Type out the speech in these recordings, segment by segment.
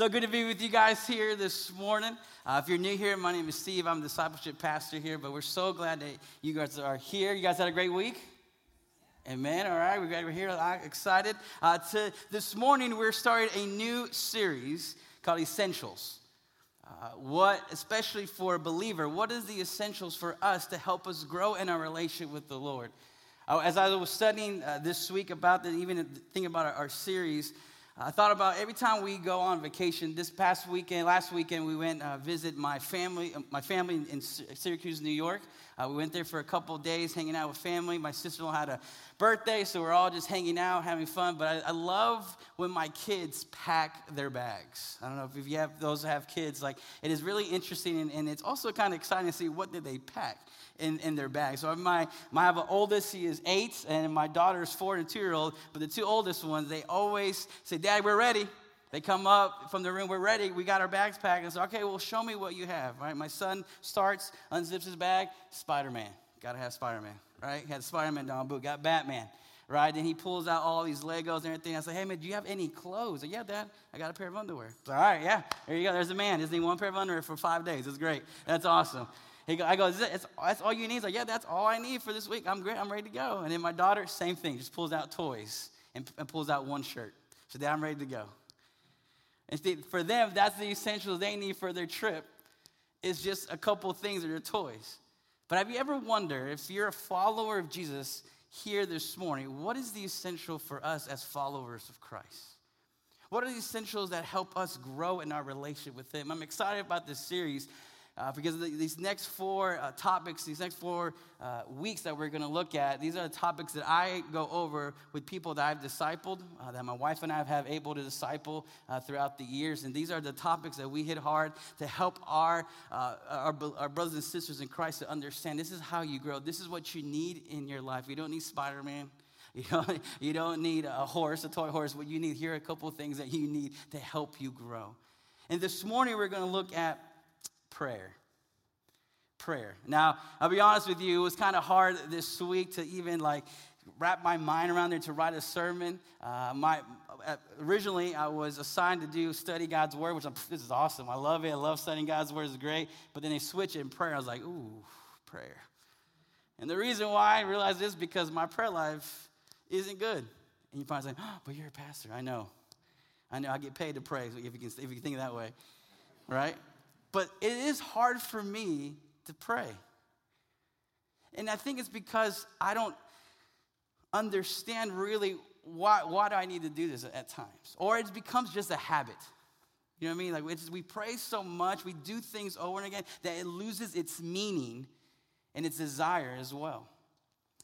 So good to be with you guys here this morning. Uh, if you're new here, my name is Steve. I'm discipleship pastor here, but we're so glad that you guys are here. You guys had a great week? Amen. All right, we're glad we're here. I'm excited. Uh, to, this morning, we're starting a new series called Essentials. Uh, what, especially for a believer, what is the essentials for us to help us grow in our relationship with the Lord? Uh, as I was studying uh, this week about the, even thinking about our, our series, I thought about every time we go on vacation. This past weekend, last weekend, we went uh, visit my family, my family in Syracuse, New York. Uh, we went there for a couple days, hanging out with family. My sister-in-law had a birthday, so we're all just hanging out, having fun. But I, I, love when my kids pack their bags. I don't know if you have those have kids. Like it is really interesting, and, and it's also kind of exciting to see what did they pack in, in their bag. So my, my I have an oldest, he is eight, and my daughter is four and two year old. But the two oldest ones, they always say, Dad, we're ready. They come up from the room, we're ready, we got our bags packed. And say, okay, well, show me what you have, right? My son starts, unzips his bag, Spider Man. Gotta have Spider Man, right? He had Spider Man down boot, got Batman, right? Then he pulls out all these Legos and everything. I say, hey, man, do you have any clothes? Said, yeah, Dad, I got a pair of underwear. all right, yeah, there you go. There's a man. Just need one pair of underwear for five days. It's great. That's awesome. He go, I go, that's, that's all you need? He's like, yeah, that's all I need for this week. I'm great. I'm ready to go. And then my daughter, same thing, just pulls out toys and, and pulls out one shirt. So Dad, I'm ready to go. And for them, that's the essentials they need for their trip. It's just a couple things that are toys. But have you ever wondered if you're a follower of Jesus here this morning, what is the essential for us as followers of Christ? What are the essentials that help us grow in our relationship with Him? I'm excited about this series uh, because the, these next four uh, topics, these next four uh, weeks that we're going to look at, these are the topics that I go over with people that I've discipled, uh, that my wife and I have able to disciple uh, throughout the years. And these are the topics that we hit hard to help our, uh, our, our, brothers and sisters in Christ to understand this is how you grow. This is what you need in your life. You don't need Spider Man. You don't, you don't need a horse, a toy horse. What you need, here are a couple of things that you need to help you grow. And this morning, we're going to look at prayer. Prayer. Now, I'll be honest with you, it was kind of hard this week to even like wrap my mind around there to write a sermon. Uh, my, uh, originally, I was assigned to do study God's word, which I'm, this is awesome. I love it. I love studying God's word. It's great. But then they switch it in prayer. I was like, ooh, prayer. And the reason why I realized this is because my prayer life isn't good. And you probably say, oh, but you're a pastor. I know. I know. I get paid to pray. if you can, if you can think that way, right? But it is hard for me to pray. And I think it's because I don't understand really why, why do I need to do this at times? Or it becomes just a habit. You know what I mean? Like we pray so much, we do things over and again that it loses its meaning and its desire as well.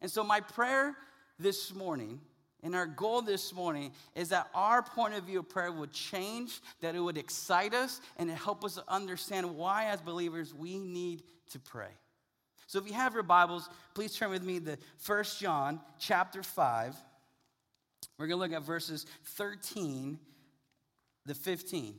And so my prayer this morning and our goal this morning is that our point of view of prayer would change, that it would excite us, and it help us understand why, as believers, we need to pray. So if you have your Bibles, please turn with me to 1 John chapter 5. We're going to look at verses 13 to 15.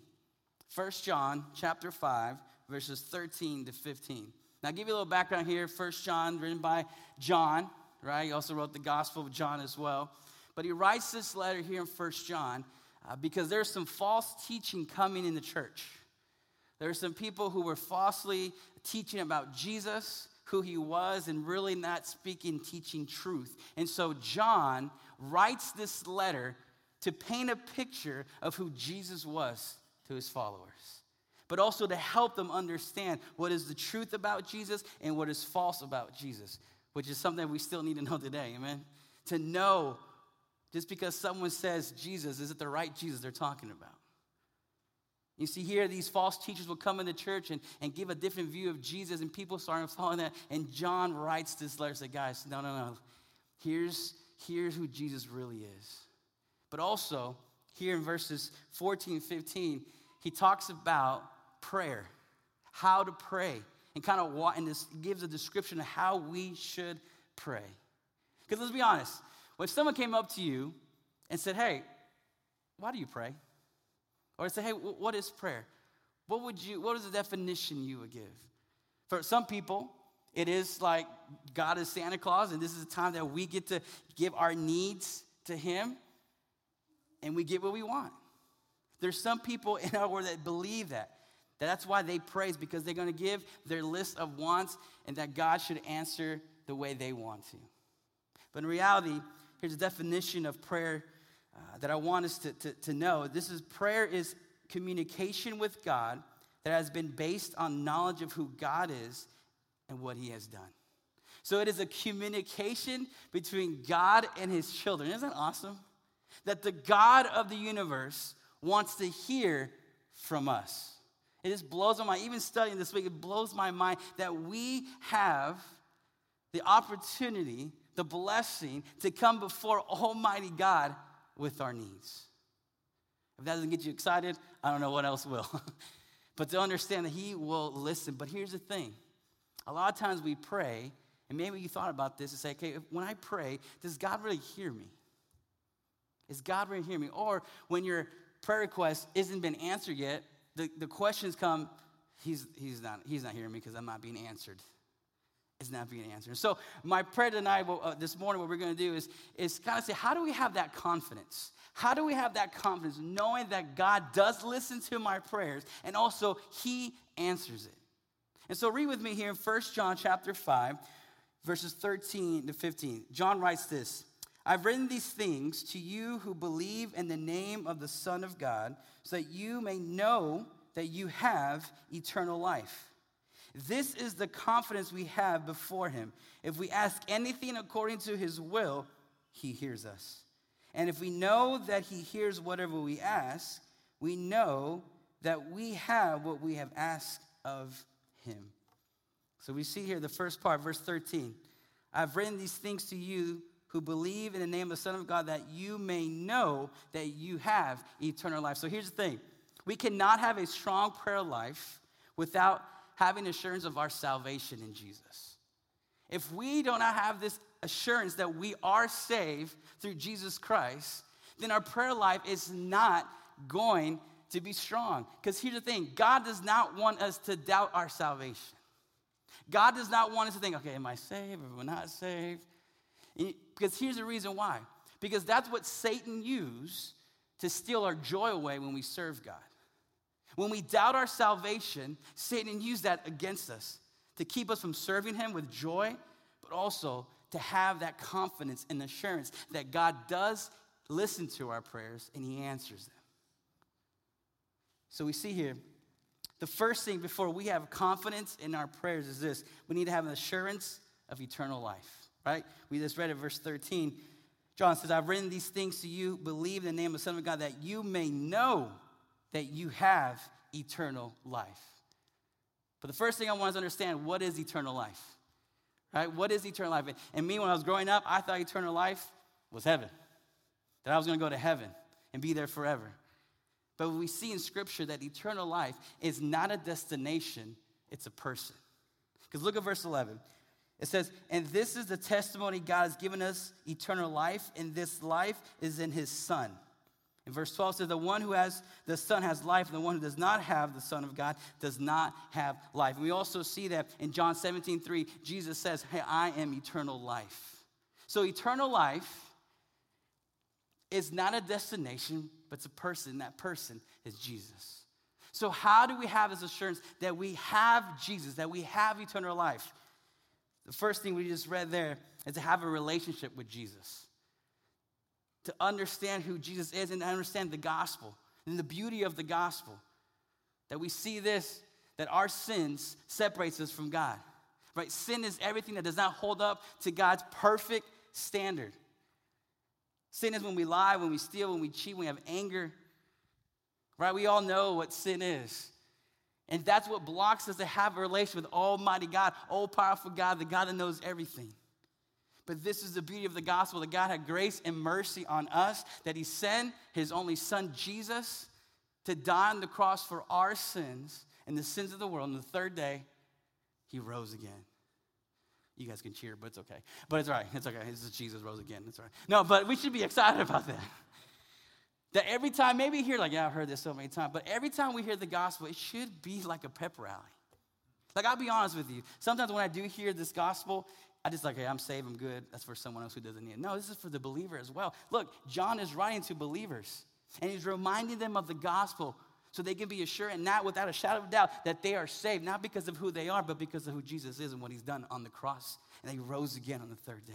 1 John chapter 5, verses 13 to 15. Now, I'll give you a little background here. 1 John, written by John, right? He also wrote the Gospel of John as well. But he writes this letter here in First John uh, because there's some false teaching coming in the church. There are some people who were falsely teaching about Jesus, who he was, and really not speaking, teaching truth. And so John writes this letter to paint a picture of who Jesus was to his followers, but also to help them understand what is the truth about Jesus and what is false about Jesus, which is something we still need to know today, amen? To know just because someone says Jesus, is it the right Jesus they're talking about? You see, here these false teachers will come into church and, and give a different view of Jesus, and people start following that. And John writes this letter, say, guys, no, no, no. Here's, here's who Jesus really is. But also, here in verses 14 15, he talks about prayer, how to pray, and kind of what, and this gives a description of how we should pray. Because let's be honest, if someone came up to you and said, Hey, why do you pray? Or say, Hey, what is prayer? What would you, what is the definition you would give? For some people, it is like God is Santa Claus, and this is a time that we get to give our needs to Him, and we get what we want. There's some people in our world that believe that. that that's why they praise, because they're going to give their list of wants and that God should answer the way they want to. But in reality, here's a definition of prayer uh, that I want us to, to, to know. This is prayer is communication with God that has been based on knowledge of who God is and what he has done. So it is a communication between God and his children. Isn't that awesome? That the God of the universe wants to hear from us. It just blows my mind. Even studying this week, it blows my mind that we have the opportunity, the blessing to come before Almighty God with our needs. If that doesn't get you excited, I don't know what else will. but to understand that He will listen. But here's the thing a lot of times we pray, and maybe you thought about this and say, okay, when I pray, does God really hear me? Is God really hear me? Or when your prayer request isn't been answered yet, the, the questions come, he's, he's, not, he's not hearing me because I'm not being answered. It's not being answered. So my prayer tonight, uh, this morning, what we're going to do is, is kind of say, how do we have that confidence? How do we have that confidence knowing that God does listen to my prayers and also he answers it? And so read with me here in 1 John chapter 5, verses 13 to 15. John writes this I've written these things to you who believe in the name of the Son of God, so that you may know that you have eternal life. This is the confidence we have before Him. If we ask anything according to His will, He hears us. And if we know that He hears whatever we ask, we know that we have what we have asked of Him. So we see here the first part, verse 13. I've written these things to you who believe in the name of the Son of God that you may know that you have eternal life. So here's the thing we cannot have a strong prayer life without having assurance of our salvation in Jesus. If we do not have this assurance that we are saved through Jesus Christ, then our prayer life is not going to be strong. Because here's the thing God does not want us to doubt our salvation. God does not want us to think, okay, am I saved? Am I not saved? Because here's the reason why. Because that's what Satan used to steal our joy away when we serve God. When we doubt our salvation, Satan used that against us to keep us from serving him with joy, but also to have that confidence and assurance that God does listen to our prayers and he answers them. So we see here the first thing before we have confidence in our prayers is this we need to have an assurance of eternal life, right? We just read it, verse 13. John says, I've written these things to you, believe in the name of the Son of God, that you may know that you have eternal life. But the first thing I want to understand what is eternal life? Right? What is eternal life? And me, when I was growing up, I thought eternal life was heaven, that I was going to go to heaven and be there forever. But we see in Scripture that eternal life is not a destination, it's a person. Because look at verse 11. It says, And this is the testimony God has given us eternal life, and this life is in his Son. In verse 12 says, The one who has the Son has life, and the one who does not have the Son of God does not have life. And we also see that in John 17, 3, Jesus says, Hey, I am eternal life. So eternal life is not a destination, but it's a person. That person is Jesus. So, how do we have this assurance that we have Jesus, that we have eternal life? The first thing we just read there is to have a relationship with Jesus to understand who Jesus is and to understand the gospel and the beauty of the gospel. That we see this, that our sins separates us from God. Right? Sin is everything that does not hold up to God's perfect standard. Sin is when we lie, when we steal, when we cheat, when we have anger. Right? We all know what sin is. And that's what blocks us to have a relationship with Almighty God, all powerful God, the God that knows everything. But this is the beauty of the gospel that God had grace and mercy on us, that He sent His only Son, Jesus, to die on the cross for our sins and the sins of the world. And the third day, He rose again. You guys can cheer, but it's okay. But it's all right. It's okay. It's Jesus rose again. It's all right. No, but we should be excited about that. That every time, maybe hear, like, yeah, I've heard this so many times, but every time we hear the gospel, it should be like a pep rally. Like, I'll be honest with you. Sometimes when I do hear this gospel, I just like, hey, I'm saved, I'm good. That's for someone else who doesn't need it. No, this is for the believer as well. Look, John is writing to believers. And he's reminding them of the gospel so they can be assured and not without a shadow of doubt that they are saved, not because of who they are, but because of who Jesus is and what he's done on the cross. And he rose again on the third day.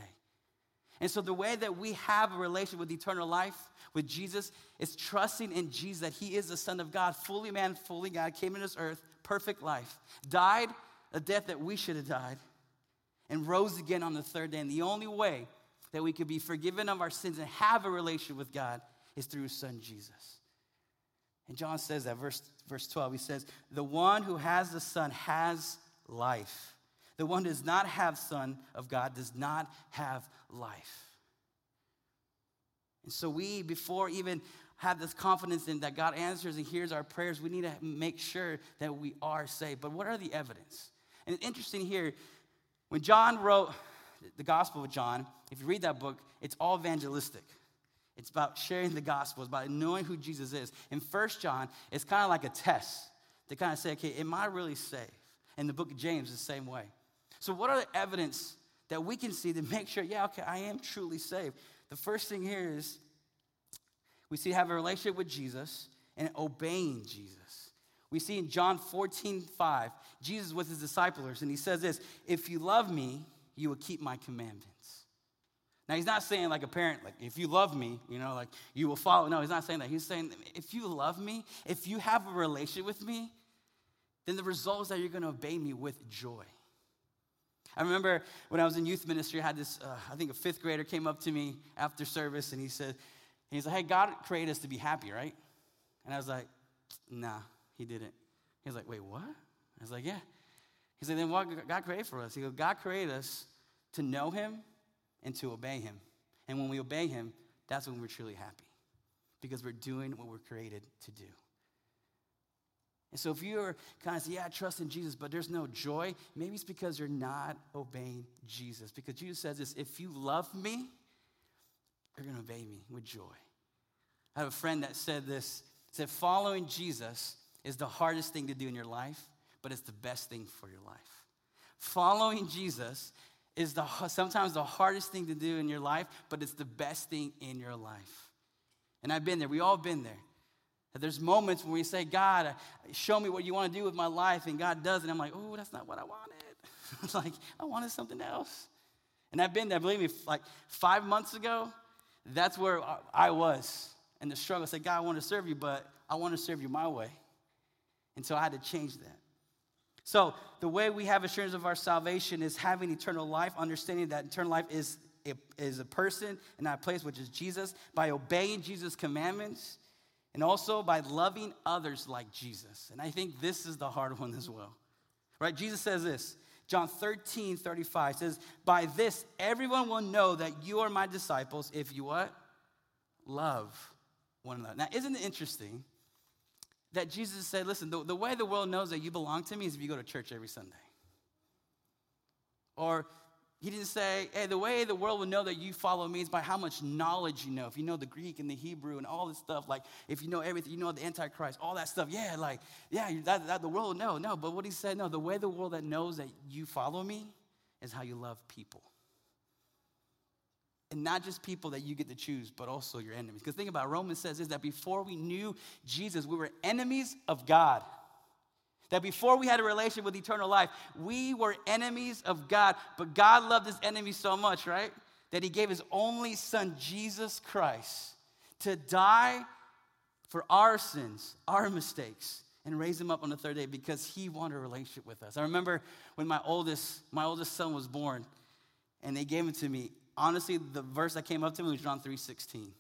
And so, the way that we have a relation with eternal life with Jesus is trusting in Jesus that He is the Son of God, fully man, fully God, came in this earth, perfect life, died a death that we should have died, and rose again on the third day. And the only way that we could be forgiven of our sins and have a relationship with God is through His Son Jesus. And John says that, verse, verse 12, he says, The one who has the Son has life. The one who does not have Son of God does not have life. And so we, before even have this confidence in that God answers and hears our prayers, we need to make sure that we are saved. But what are the evidence? And it's interesting here, when John wrote the Gospel of John, if you read that book, it's all evangelistic. It's about sharing the gospel, it's about knowing who Jesus is. In First John, it's kind of like a test to kind of say, okay, am I really saved? And the book of James is the same way. So, what are the evidence that we can see to make sure, yeah, okay, I am truly saved? The first thing here is we see have a relationship with Jesus and obeying Jesus. We see in John 14, 5, Jesus with his disciples, and he says this If you love me, you will keep my commandments. Now, he's not saying like a parent, like, if you love me, you know, like, you will follow. No, he's not saying that. He's saying, if you love me, if you have a relationship with me, then the result is that you're going to obey me with joy. I remember when I was in youth ministry, I had this, uh, I think a fifth grader came up to me after service and he said, he's like, hey, God created us to be happy, right? And I was like, nah, he didn't. He was like, wait, what? I was like, yeah. He said, then what God created for us? He goes, God created us to know him and to obey him. And when we obey him, that's when we're truly happy because we're doing what we're created to do. And so if you're kind of say, yeah, I trust in Jesus, but there's no joy, maybe it's because you're not obeying Jesus. Because Jesus says this if you love me, you're going to obey me with joy. I have a friend that said this, said following Jesus is the hardest thing to do in your life, but it's the best thing for your life. Following Jesus is the, sometimes the hardest thing to do in your life, but it's the best thing in your life. And I've been there. We all been there. There's moments when we say, God, show me what you want to do with my life, and God does, it. and I'm like, oh, that's not what I wanted. I'm like, I wanted something else. And I've been there, believe me, like five months ago, that's where I was in the struggle. I said, God, I want to serve you, but I want to serve you my way. And so I had to change that. So the way we have assurance of our salvation is having eternal life, understanding that eternal life is, is a person and not a place, which is Jesus, by obeying Jesus' commandments and also by loving others like Jesus. And I think this is the hard one as well. Right? Jesus says this. John 13, 35 says, By this everyone will know that you are my disciples if you what? Love one another. Now, isn't it interesting that Jesus said, Listen, the, the way the world knows that you belong to me is if you go to church every Sunday. Or he didn't say, hey, the way the world will know that you follow me is by how much knowledge you know. If you know the Greek and the Hebrew and all this stuff, like if you know everything, you know the Antichrist, all that stuff, yeah, like, yeah, that, that the world know. No, but what he said, no, the way the world that knows that you follow me is how you love people. And not just people that you get to choose, but also your enemies. Because think about it, Romans says is that before we knew Jesus, we were enemies of God. That before we had a relationship with eternal life, we were enemies of God. But God loved his enemies so much, right? That he gave his only son, Jesus Christ, to die for our sins, our mistakes, and raise him up on the third day because he wanted a relationship with us. I remember when my oldest, my oldest son was born, and they gave him to me. Honestly, the verse that came up to me was John 3:16.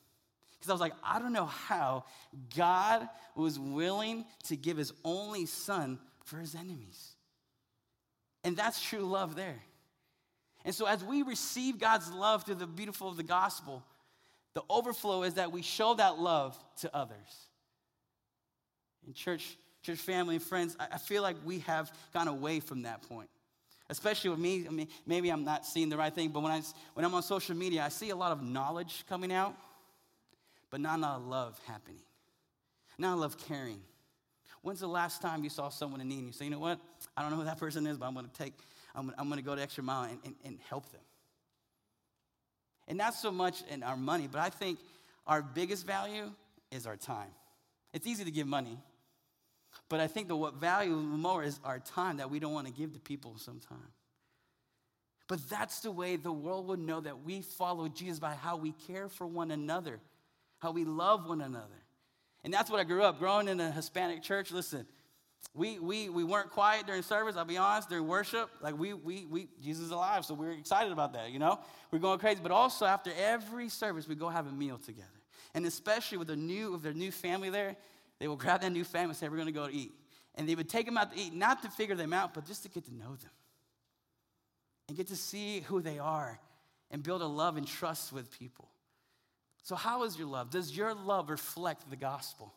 Because I was like, I don't know how God was willing to give his only son for his enemies. And that's true love there. And so, as we receive God's love through the beautiful of the gospel, the overflow is that we show that love to others. In church, church family and friends, I feel like we have gone away from that point. Especially with me, I mean, maybe I'm not seeing the right thing, but when, I, when I'm on social media, I see a lot of knowledge coming out but not a lot of love happening. Not enough caring. When's the last time you saw someone in need and you say, you know what? I don't know who that person is, but I'm going to take, I'm I'm going to go the extra mile and, and, and help them. And not so much in our money, but I think our biggest value is our time. It's easy to give money, but I think that what value more is our time that we don't want to give to people sometimes. But that's the way the world would know that we follow Jesus by how we care for one another, how we love one another. And that's what I grew up, growing in a Hispanic church. Listen, we, we, we weren't quiet during service, I'll be honest, during worship. Like, we, we, we, Jesus is alive, so we're excited about that, you know? We're going crazy. But also, after every service, we go have a meal together. And especially with, a new, with their new family there, they will grab that new family and say, We're going to go to eat. And they would take them out to eat, not to figure them out, but just to get to know them and get to see who they are and build a love and trust with people. So, how is your love? Does your love reflect the gospel?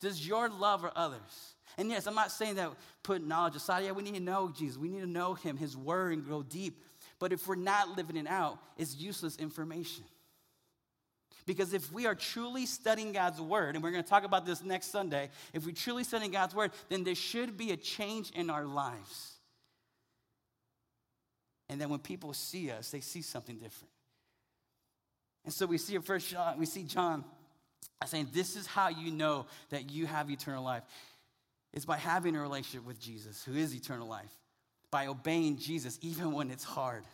Does your love for others? And yes, I'm not saying that put knowledge aside. Yeah, we need to know Jesus. We need to know him, his word, and grow deep. But if we're not living it out, it's useless information. Because if we are truly studying God's word, and we're going to talk about this next Sunday, if we're truly studying God's word, then there should be a change in our lives. And then when people see us, they see something different. And so we see in First John, we see John saying, This is how you know that you have eternal life. It's by having a relationship with Jesus, who is eternal life, by obeying Jesus even when it's hard,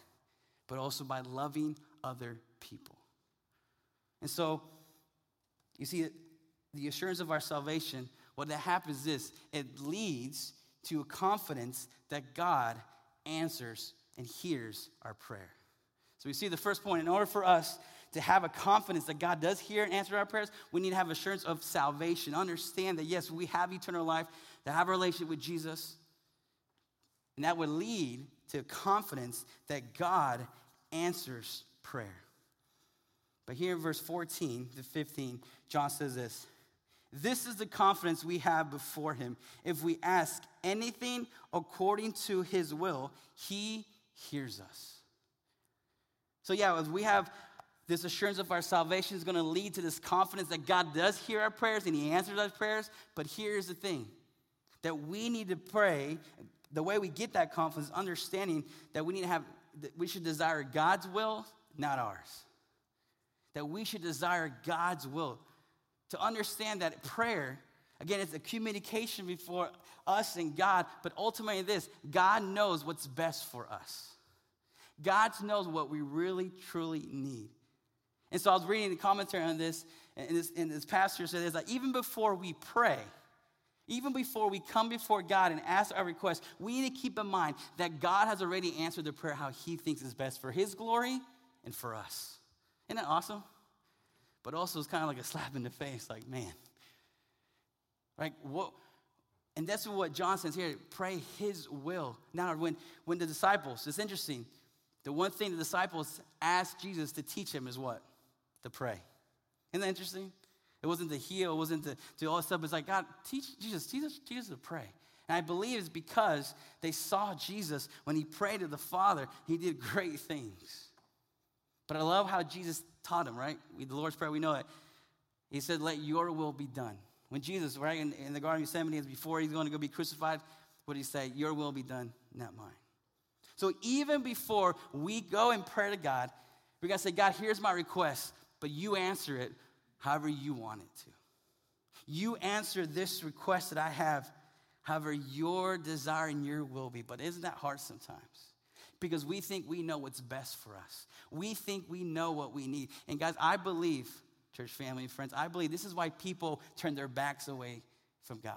but also by loving other people. And so, you see, the assurance of our salvation, what that happens is this it leads to a confidence that God answers and hears our prayer. So we see the first point in order for us to have a confidence that God does hear and answer our prayers, we need to have assurance of salvation. Understand that, yes, we have eternal life, to have a relationship with Jesus. And that would lead to confidence that God answers prayer. But here in verse 14 to 15, John says this This is the confidence we have before him. If we ask anything according to his will, he hears us. So, yeah, we have this assurance of our salvation is going to lead to this confidence that God does hear our prayers and He answers our prayers. But here's the thing that we need to pray. The way we get that confidence, understanding that we need to have, that we should desire God's will, not ours. That we should desire God's will. To understand that prayer, again, it's a communication before us and God, but ultimately this God knows what's best for us. God knows what we really, truly need. And so I was reading the commentary on this, and this, and this pastor said this, like, even before we pray, even before we come before God and ask our request, we need to keep in mind that God has already answered the prayer how he thinks is best for his glory and for us. Isn't that awesome? But also it's kind of like a slap in the face, like, man. Like, what? And that's what John says here pray his will. Now, when, when the disciples, it's interesting, the one thing the disciples asked Jesus to teach him is what? To pray. Isn't that interesting? It wasn't to heal, it wasn't to do all this stuff. It's like, God, teach Jesus, teach us, teach us to pray. And I believe it's because they saw Jesus when he prayed to the Father, he did great things. But I love how Jesus taught him, right? the Lord's Prayer, we know it. He said, Let your will be done. When Jesus, right, in, in the Garden of Gethsemane, before he's going to go be crucified, what did he say? Your will be done, not mine. So even before we go and pray to God, we got to say, God, here's my request, but you answer it however you want it to. You answer this request that I have however your desire and your will be. But isn't that hard sometimes? Because we think we know what's best for us. We think we know what we need. And guys, I believe, church family and friends, I believe this is why people turn their backs away from God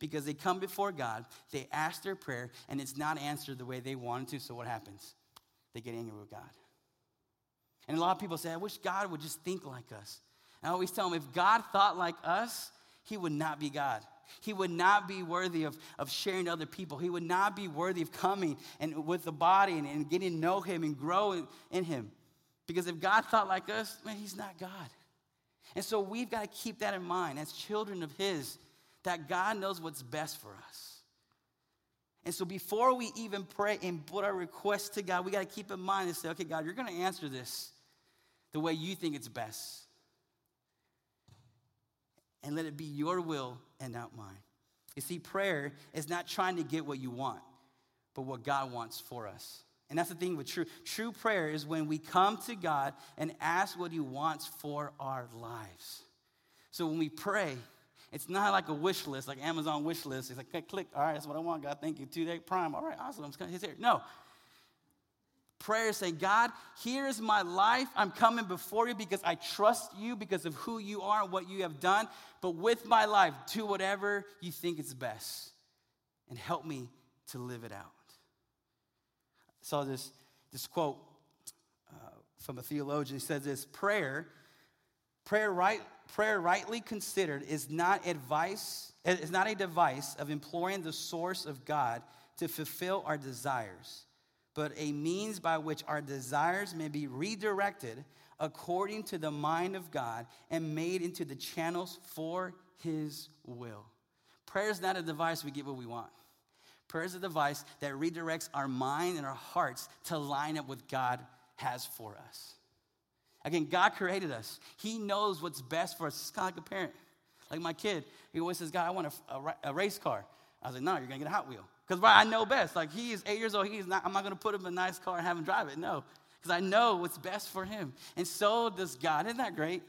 because they come before God, they ask their prayer, and it's not answered the way they wanted to. So what happens? They get angry with God. And a lot of people say, I wish God would just think like us. And I always tell them, if God thought like us, he would not be God. He would not be worthy of, of sharing other people. He would not be worthy of coming and with the body and, and getting to know him and grow in, in him. Because if God thought like us, man, he's not God. And so we've got to keep that in mind as children of his that God knows what's best for us. And so before we even pray and put our request to God, we got to keep in mind and say, okay, God, you're going to answer this the way you think it's best. And let it be your will and not mine. You see, prayer is not trying to get what you want, but what God wants for us. And that's the thing with true. True prayer is when we come to God and ask what He wants for our lives. So when we pray, it's not like a wish list, like Amazon wish list. It's like, click, click. All right, that's what I want, God. Thank you. Two day prime. All right, awesome. Just here. No. Prayer say, God, here is my life. I'm coming before you because I trust you because of who you are and what you have done. But with my life, do whatever you think is best and help me to live it out. I saw this, this quote uh, from a theologian. He says this prayer, prayer, right, prayer rightly considered is not advice, is not a device of imploring the source of God to fulfill our desires, but a means by which our desires may be redirected according to the mind of God and made into the channels for his will. Prayer is not a device we get what we want. Prayer is a device that redirects our mind and our hearts to line up with God has for us. Again, God created us. He knows what's best for us. It's kind of like a parent. Like my kid, he always says, God, I want a, a, a race car. I was like, no, you're going to get a Hot Wheel. Because I know best. Like he is eight years old. He's not, I'm not going to put him in a nice car and have him drive it. No, because I know what's best for him. And so does God. Isn't that great?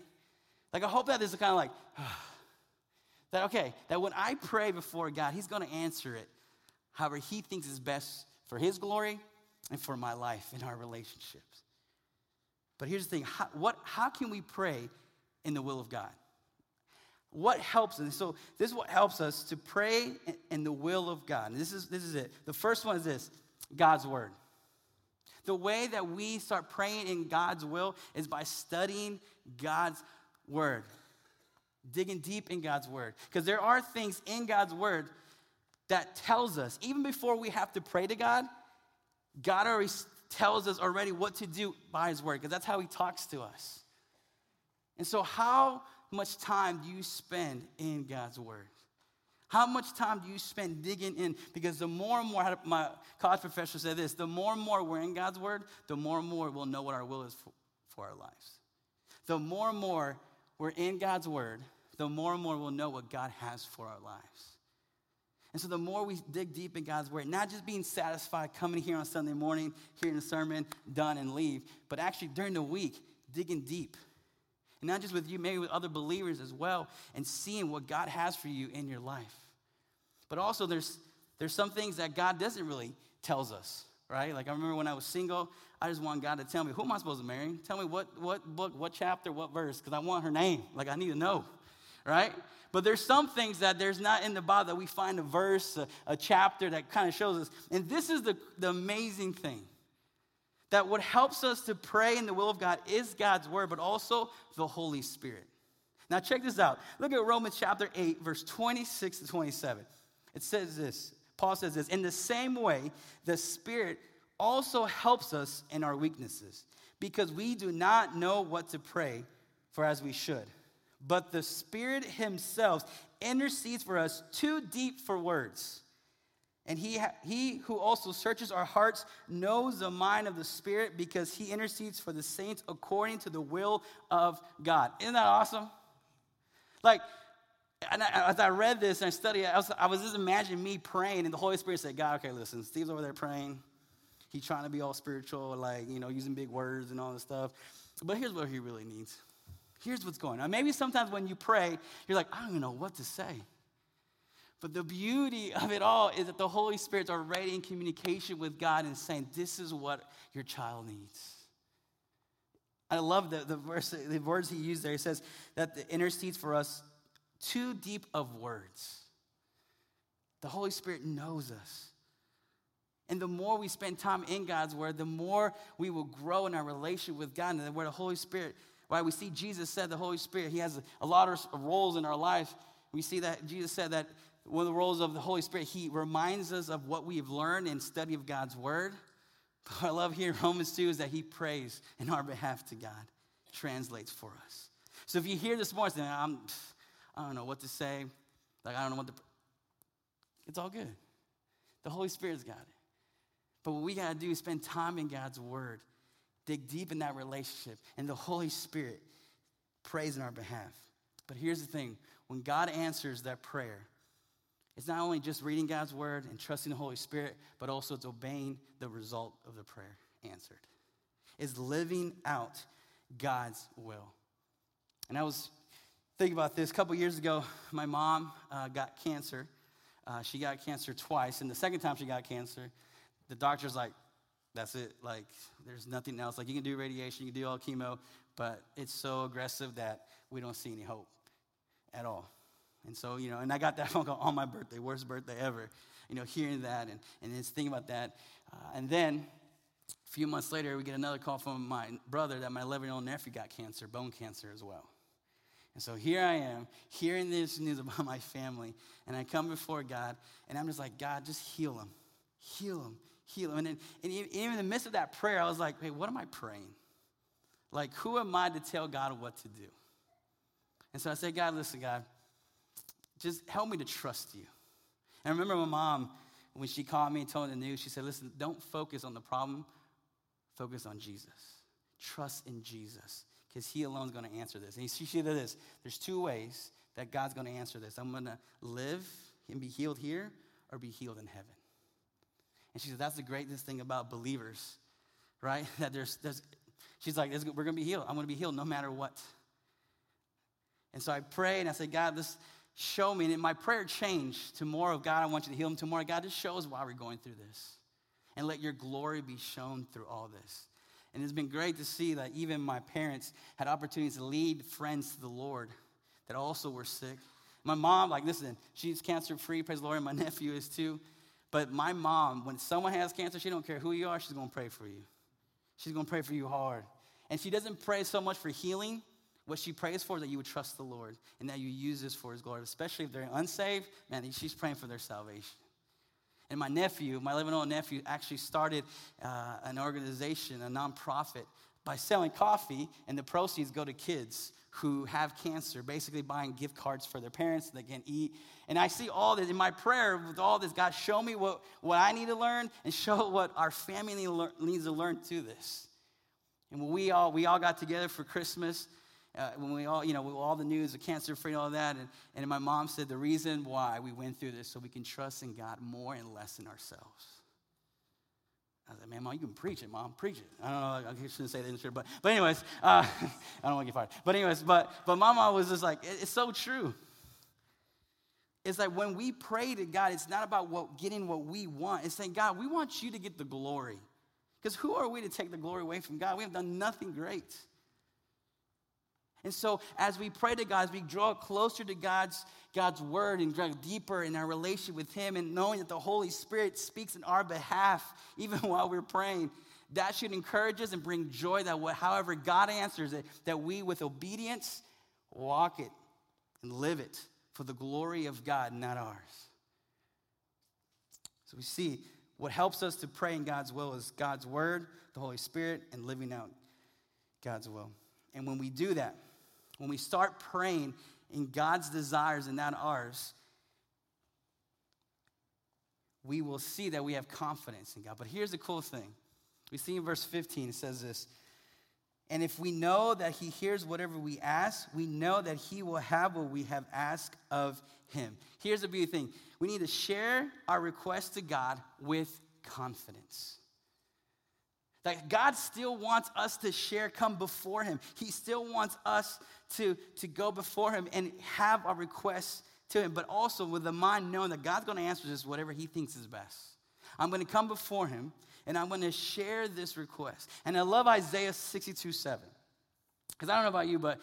Like I hope that this is kind of like, that okay, that when I pray before God, he's going to answer it however he thinks is best for his glory and for my life and our relationships. But here's the thing how, what, how can we pray in the will of God? What helps us? So, this is what helps us to pray in the will of God. This is, this is it. The first one is this God's word. The way that we start praying in God's will is by studying God's word, digging deep in God's word. Because there are things in God's word that tells us, even before we have to pray to God, God already tells us already what to do by His Word, because that's how He talks to us. And so, how much time do you spend in God's Word? How much time do you spend digging in? Because the more and more, my college professor said this the more and more we're in God's Word, the more and more we'll know what our will is for, for our lives. The more and more we're in God's Word, the more and more we'll know what God has for our lives. And so the more we dig deep in God's word, not just being satisfied coming here on Sunday morning, hearing a sermon, done and leave, but actually during the week, digging deep. And not just with you, maybe with other believers as well, and seeing what God has for you in your life. But also there's there's some things that God doesn't really tells us, right? Like I remember when I was single, I just want God to tell me, who am I supposed to marry? Tell me what what book, what chapter, what verse, because I want her name. Like I need to know, right? But there's some things that there's not in the Bible that we find a verse, a, a chapter that kind of shows us. And this is the, the amazing thing that what helps us to pray in the will of God is God's word, but also the Holy Spirit. Now, check this out. Look at Romans chapter 8, verse 26 to 27. It says this Paul says this In the same way, the Spirit also helps us in our weaknesses, because we do not know what to pray for as we should but the Spirit Himself intercedes for us too deep for words. And he, he who also searches our hearts knows the mind of the Spirit because he intercedes for the saints according to the will of God. Isn't that awesome? Like, and I, as I read this and I studied, I was, I was just imagining me praying, and the Holy Spirit said, God, okay, listen, Steve's over there praying. He's trying to be all spiritual, like, you know, using big words and all this stuff. But here's what he really needs Here's what's going on. Maybe sometimes when you pray, you're like, I don't even know what to say. But the beauty of it all is that the Holy Spirit's already in communication with God and saying, This is what your child needs. I love the, the, verse, the words he used there. He says that the intercedes for us too deep of words. The Holy Spirit knows us. And the more we spend time in God's word, the more we will grow in our relationship with God and where the Holy Spirit Right? We see Jesus said the Holy Spirit, He has a lot of roles in our life. We see that Jesus said that one of the roles of the Holy Spirit, He reminds us of what we've learned in study of God's Word. But I love here in Romans 2 is that He prays in our behalf to God, translates for us. So if you hear this morning, I'm, I don't know what to say, like I don't know what to, it's all good. The Holy Spirit's got it. But what we got to do is spend time in God's Word dig deep in that relationship, and the Holy Spirit prays in our behalf. But here's the thing when God answers that prayer, it's not only just reading God's word and trusting the Holy Spirit, but also it's obeying the result of the prayer answered. It's living out God's will. And I was thinking about this. A couple years ago, my mom uh, got cancer. Uh, she got cancer twice, and the second time she got cancer, the doctor's like, that's it. Like, there's nothing else. Like, you can do radiation, you can do all chemo, but it's so aggressive that we don't see any hope at all. And so, you know, and I got that phone call on my birthday, worst birthday ever, you know, hearing that and, and just thinking about that. Uh, and then a few months later, we get another call from my brother that my 11 year old nephew got cancer, bone cancer as well. And so here I am, hearing this news about my family, and I come before God, and I'm just like, God, just heal him, heal him, heal him. And, then, and even in the midst of that prayer, I was like, hey, what am I praying? Like, who am I to tell God what to do? And so I said, God, listen, God, just help me to trust you. And I remember my mom, when she called me and told me the news, she said, listen, don't focus on the problem, focus on Jesus. Trust in Jesus, because he alone is going to answer this. And she said this there's two ways that God's going to answer this. I'm going to live and be healed here or be healed in heaven. And she said, that's the greatest thing about believers, right? That there's, there's she's like, we're going to be healed. I'm going to be healed no matter what. And so I pray and I say, God, this show me. And my prayer changed to more of God, I want you to heal him. To more, God, just show us why we're going through this. And let your glory be shown through all this. And it's been great to see that even my parents had opportunities to lead friends to the Lord that also were sick. My mom, like, listen, she's cancer free, praise the Lord, and my nephew is too. But my mom, when someone has cancer, she don't care who you are, she's gonna pray for you. She's gonna pray for you hard. And she doesn't pray so much for healing, what she prays for is that you would trust the Lord and that you use this for his glory, especially if they're unsaved, man, she's praying for their salvation. And my nephew, my 11 year old nephew, actually started uh, an organization, a nonprofit, by selling coffee, and the proceeds go to kids who have cancer, basically buying gift cards for their parents so they can eat. And I see all this in my prayer with all this God, show me what, what I need to learn and show what our family needs to learn to this. And we all, we all got together for Christmas, uh, when we all, you know, all the news of cancer free and all that. And, and my mom said the reason why we went through this so we can trust in God more and less in ourselves. I was like, man, mom, you can preach it, mom, preach it. I don't know, I shouldn't say that in the but, but anyways, uh, I don't want to get fired. But anyways, but, but mom was just like, it's so true. It's like when we pray to God, it's not about what, getting what we want. It's saying, God, we want you to get the glory. Because who are we to take the glory away from God? We have done nothing great. And so, as we pray to God, as we draw closer to God's, God's word and draw deeper in our relationship with Him, and knowing that the Holy Spirit speaks in our behalf, even while we're praying, that should encourage us and bring joy that however God answers it, that we, with obedience, walk it and live it for the glory of God, not ours. So, we see what helps us to pray in God's will is God's word, the Holy Spirit, and living out God's will. And when we do that, when we start praying in God's desires and not ours, we will see that we have confidence in God. But here's the cool thing. We see in verse 15, it says this And if we know that He hears whatever we ask, we know that He will have what we have asked of Him. Here's the beautiful thing we need to share our request to God with confidence. That God still wants us to share, come before Him. He still wants us to, to go before Him and have our requests to Him, but also with the mind knowing that God's to answer this whatever He thinks is best. I'm to come before Him and I'm to share this request. And I love Isaiah 62 7. Because I don't know about you, but,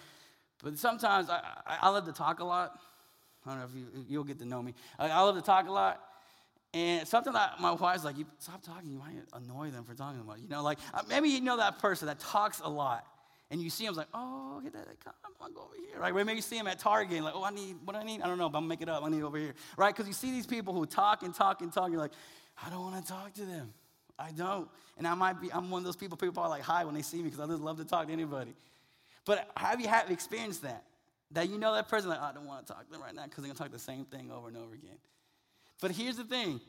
but sometimes I, I, I love to talk a lot. I don't know if you, you'll get to know me. I, I love to talk a lot. And something that my wife's like, you stop talking, you might annoy them for talking about. You know, like uh, maybe you know that person that talks a lot. And you see him like, oh, get that, come on, go over here, right? Maybe you see him at Target, like, oh, I need, what do I need? I don't know, but I'm gonna make it up. I need over here, right? Because you see these people who talk and talk and talk. You're like, I don't want to talk to them. I don't. And I might be, I'm one of those people, people are like hi when they see me because I just love to talk to anybody. But have you had experienced that? That you know that person, like, I don't want to talk to them right now because they're gonna talk the same thing over and over again. But here's the thing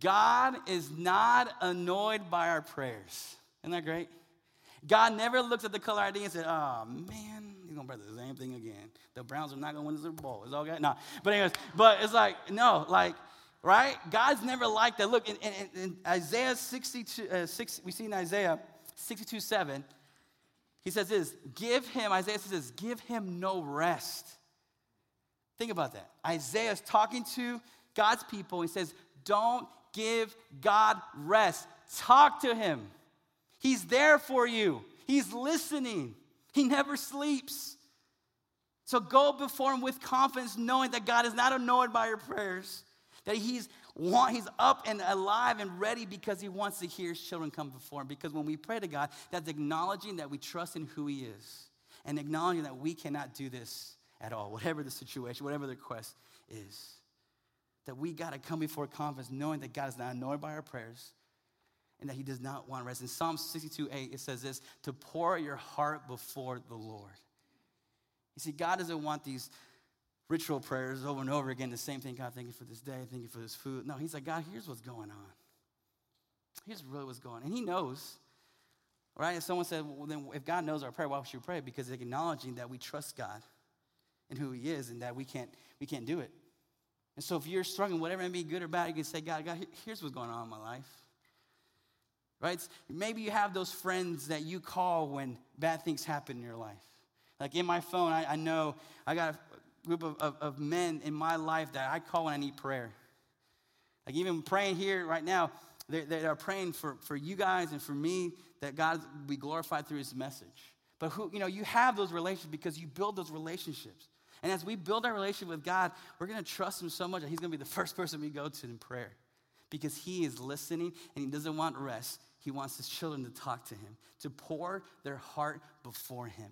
God is not annoyed by our prayers. Isn't that great? God never looks at the caller ID and said, oh man, he's gonna pray the same thing again. The Browns are not gonna win the Super Bowl. It's okay. No. But anyways, but it's like, no, like, right? God's never like that. Look, in, in, in Isaiah 62, uh, 6, we see in Isaiah 62, 7, he says this, give him, Isaiah says, give him no rest Think about that. Isaiah is talking to God's people. He says, Don't give God rest. Talk to him. He's there for you, he's listening. He never sleeps. So go before him with confidence, knowing that God is not annoyed by your prayers, that he's want, he's up and alive and ready because he wants to hear his children come before him. Because when we pray to God, that's acknowledging that we trust in who he is and acknowledging that we cannot do this at all, whatever the situation, whatever the request is. That we got to come before confidence, knowing that God is not annoyed by our prayers and that He does not want rest. In Psalm 62 8, it says this to pour your heart before the Lord. You see, God doesn't want these ritual prayers over and over again, the same thing God, thank you for this day, thank you for this food. No, He's like, God, here's what's going on. Here's really what's going on. And He knows. Right? If someone said, well, then if God knows our prayer, why should we pray? Because acknowledging that we trust God and who He is and that we can't, we can't do it. And so if you're struggling, whatever it may be, good or bad, you can say, God, God, here's what's going on in my life. Right? Maybe you have those friends that you call when bad things happen in your life. Like in my phone, I, I know I got a group of, of, of men in my life that I call when I need prayer. Like even praying here right now, they, they are praying for, for you guys and for me that God be glorified through his message. But who, you know, you have those relationships because you build those relationships. And as we build our relationship with God, we're going to trust Him so much that He's going to be the first person we go to in prayer because He is listening and He doesn't want rest. He wants His children to talk to Him, to pour their heart before Him.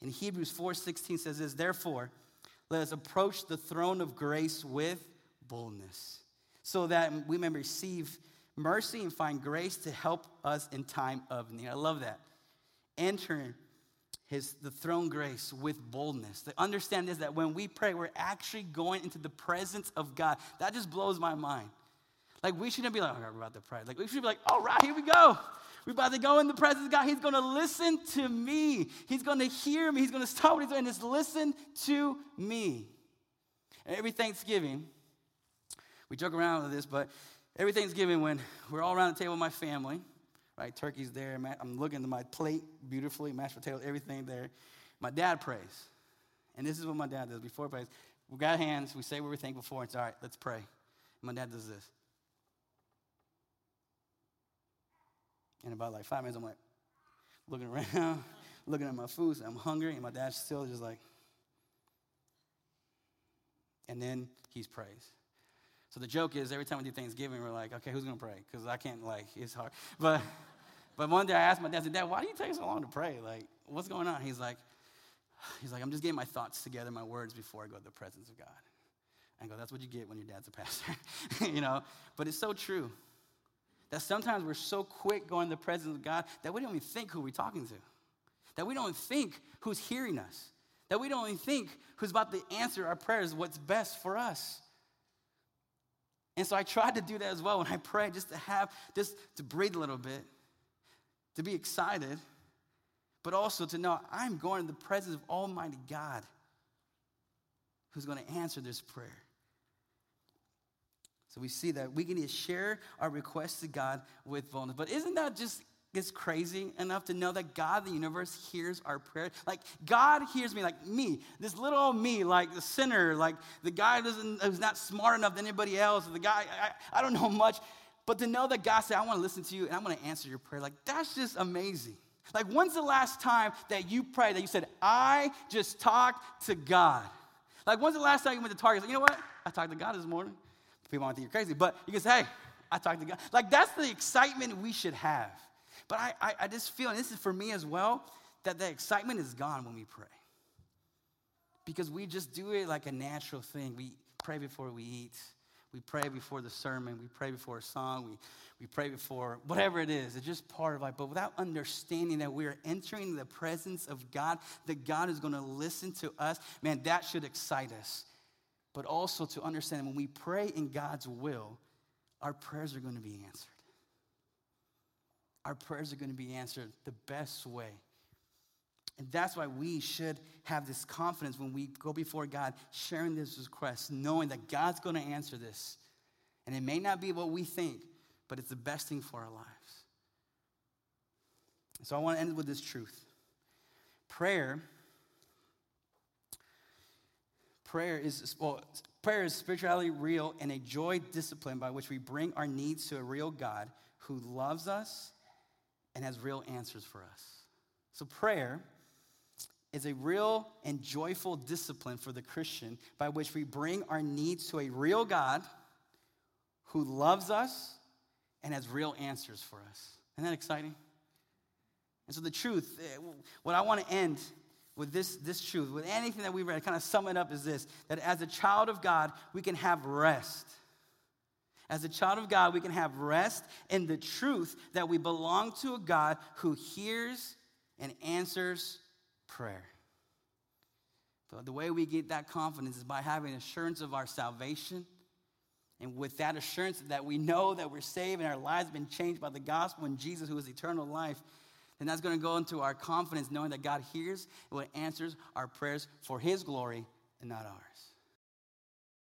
In Hebrews 4:16 says this, therefore, let us approach the throne of grace with boldness, so that we may receive mercy and find grace to help us in time of need. I love that. Enter his the throne grace with boldness. To understand is that when we pray, we're actually going into the presence of God. That just blows my mind. Like we shouldn't be like, oh, we're about to pray. Like we should be like, all right, here we go. We're about to go in the presence of God. He's to listen to me. He's to hear me. He's to stop what he's doing and just listen to me. And every Thanksgiving, we joke around with this, but every Thanksgiving when we're all around the table with my family, right? Turkey's there. I'm looking at my plate beautifully, mashed potatoes, everything there. My dad prays. And this is what my dad does. Before he prays, we got hands, we say what we're thankful for, and it's all right, let's pray. My dad does this. And about like five minutes, I'm like looking around, looking at my food, so I'm hungry, and my dad's still just like, and then he's prays. So the joke is every time we do Thanksgiving, we're like, okay, who's gonna pray? Because I can't like, it's hard. But but one day I asked my dad, I said, Dad, why do you take so long to pray? Like, what's going on? He's like, he's like, I'm just getting my thoughts together, my words before I go to the presence of God. I go, that's what you get when your dad's a pastor. you know? But it's so true. That sometimes we're so quick going to the presence of God that we don't even think who we're talking to. That we don't think who's hearing us. That we don't even think who's about to answer our prayers, what's best for us. And so I tried to do that as well when I pray, just to have, just to breathe a little bit, to be excited, but also to know I'm going in the presence of Almighty God who's going to answer this prayer. So we see that we can share our requests to God with vulnerability. But isn't that just is crazy enough to know that God, the universe, hears our prayer. Like God hears me, like me, this little old me, like the sinner, like the guy doesn't, who's not smart enough than anybody else, the guy, I, I don't know much. But to know that God said, I want to listen to you and I'm going to answer your prayer, like that's just amazing. Like when's the last time that you prayed that you said, I just talked to God? Like when's the last time you went to Target? Like, you know what? I talked to God this morning. People might think you're crazy, but you can say, hey, I talked to God. Like that's the excitement we should have. But I, I, I just feel, and this is for me as well, that the excitement is gone when we pray. Because we just do it like a natural thing. We pray before we eat. We pray before the sermon. We pray before a song. We, we pray before whatever it is. It's just part of life. But without understanding that we are entering the presence of God, that God is going to listen to us, man, that should excite us. But also to understand when we pray in God's will, our prayers are going to be answered our prayers are going to be answered the best way. And that's why we should have this confidence when we go before God, sharing this request, knowing that God's going to answer this. And it may not be what we think, but it's the best thing for our lives. So I want to end with this truth prayer. prayer is, well, prayer is spirituality real and a joy discipline by which we bring our needs to a real God who loves us and has real answers for us. So, prayer is a real and joyful discipline for the Christian by which we bring our needs to a real God who loves us and has real answers for us. Isn't that exciting? And so, the truth, eh, what I want to end with this, this truth, with anything that we read, kind of sum it up is this that as a child of God, we can have rest. As a child of God, we can have rest in the truth that we belong to a God who hears and answers prayer. But the way we get that confidence is by having assurance of our salvation. And with that assurance that we know that we're saved and our lives have been changed by the gospel and Jesus, who is eternal life, then that's going to go into our confidence knowing that God hears and answers our prayers for His glory and not ours.